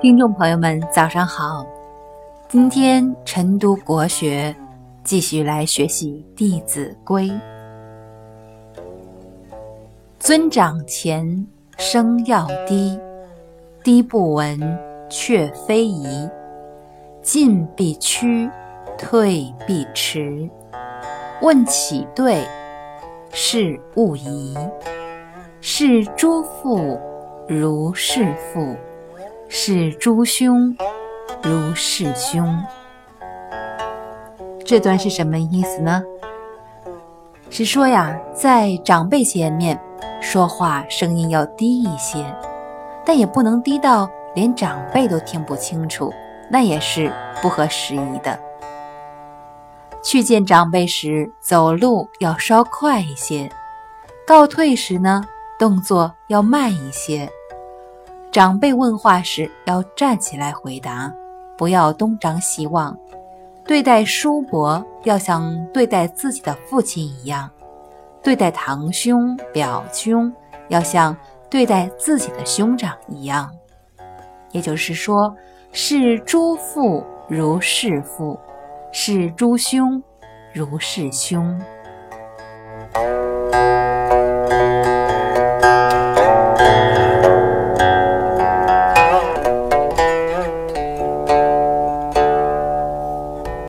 听众朋友们，早上好！今天晨读国学，继续来学习《弟子规》。尊长前，声要低，低不闻，却非宜。进必趋，退必迟。问起对，事勿疑。是诸父如是父。是诸兄如是兄，这段是什么意思呢？是说呀，在长辈前面说话声音要低一些，但也不能低到连长辈都听不清楚，那也是不合时宜的。去见长辈时，走路要稍快一些；告退时呢，动作要慢一些。长辈问话时要站起来回答，不要东张西望。对待叔伯要像对待自己的父亲一样，对待堂兄表兄要像对待自己的兄长一样。也就是说，视诸父如视父，视诸兄如是兄。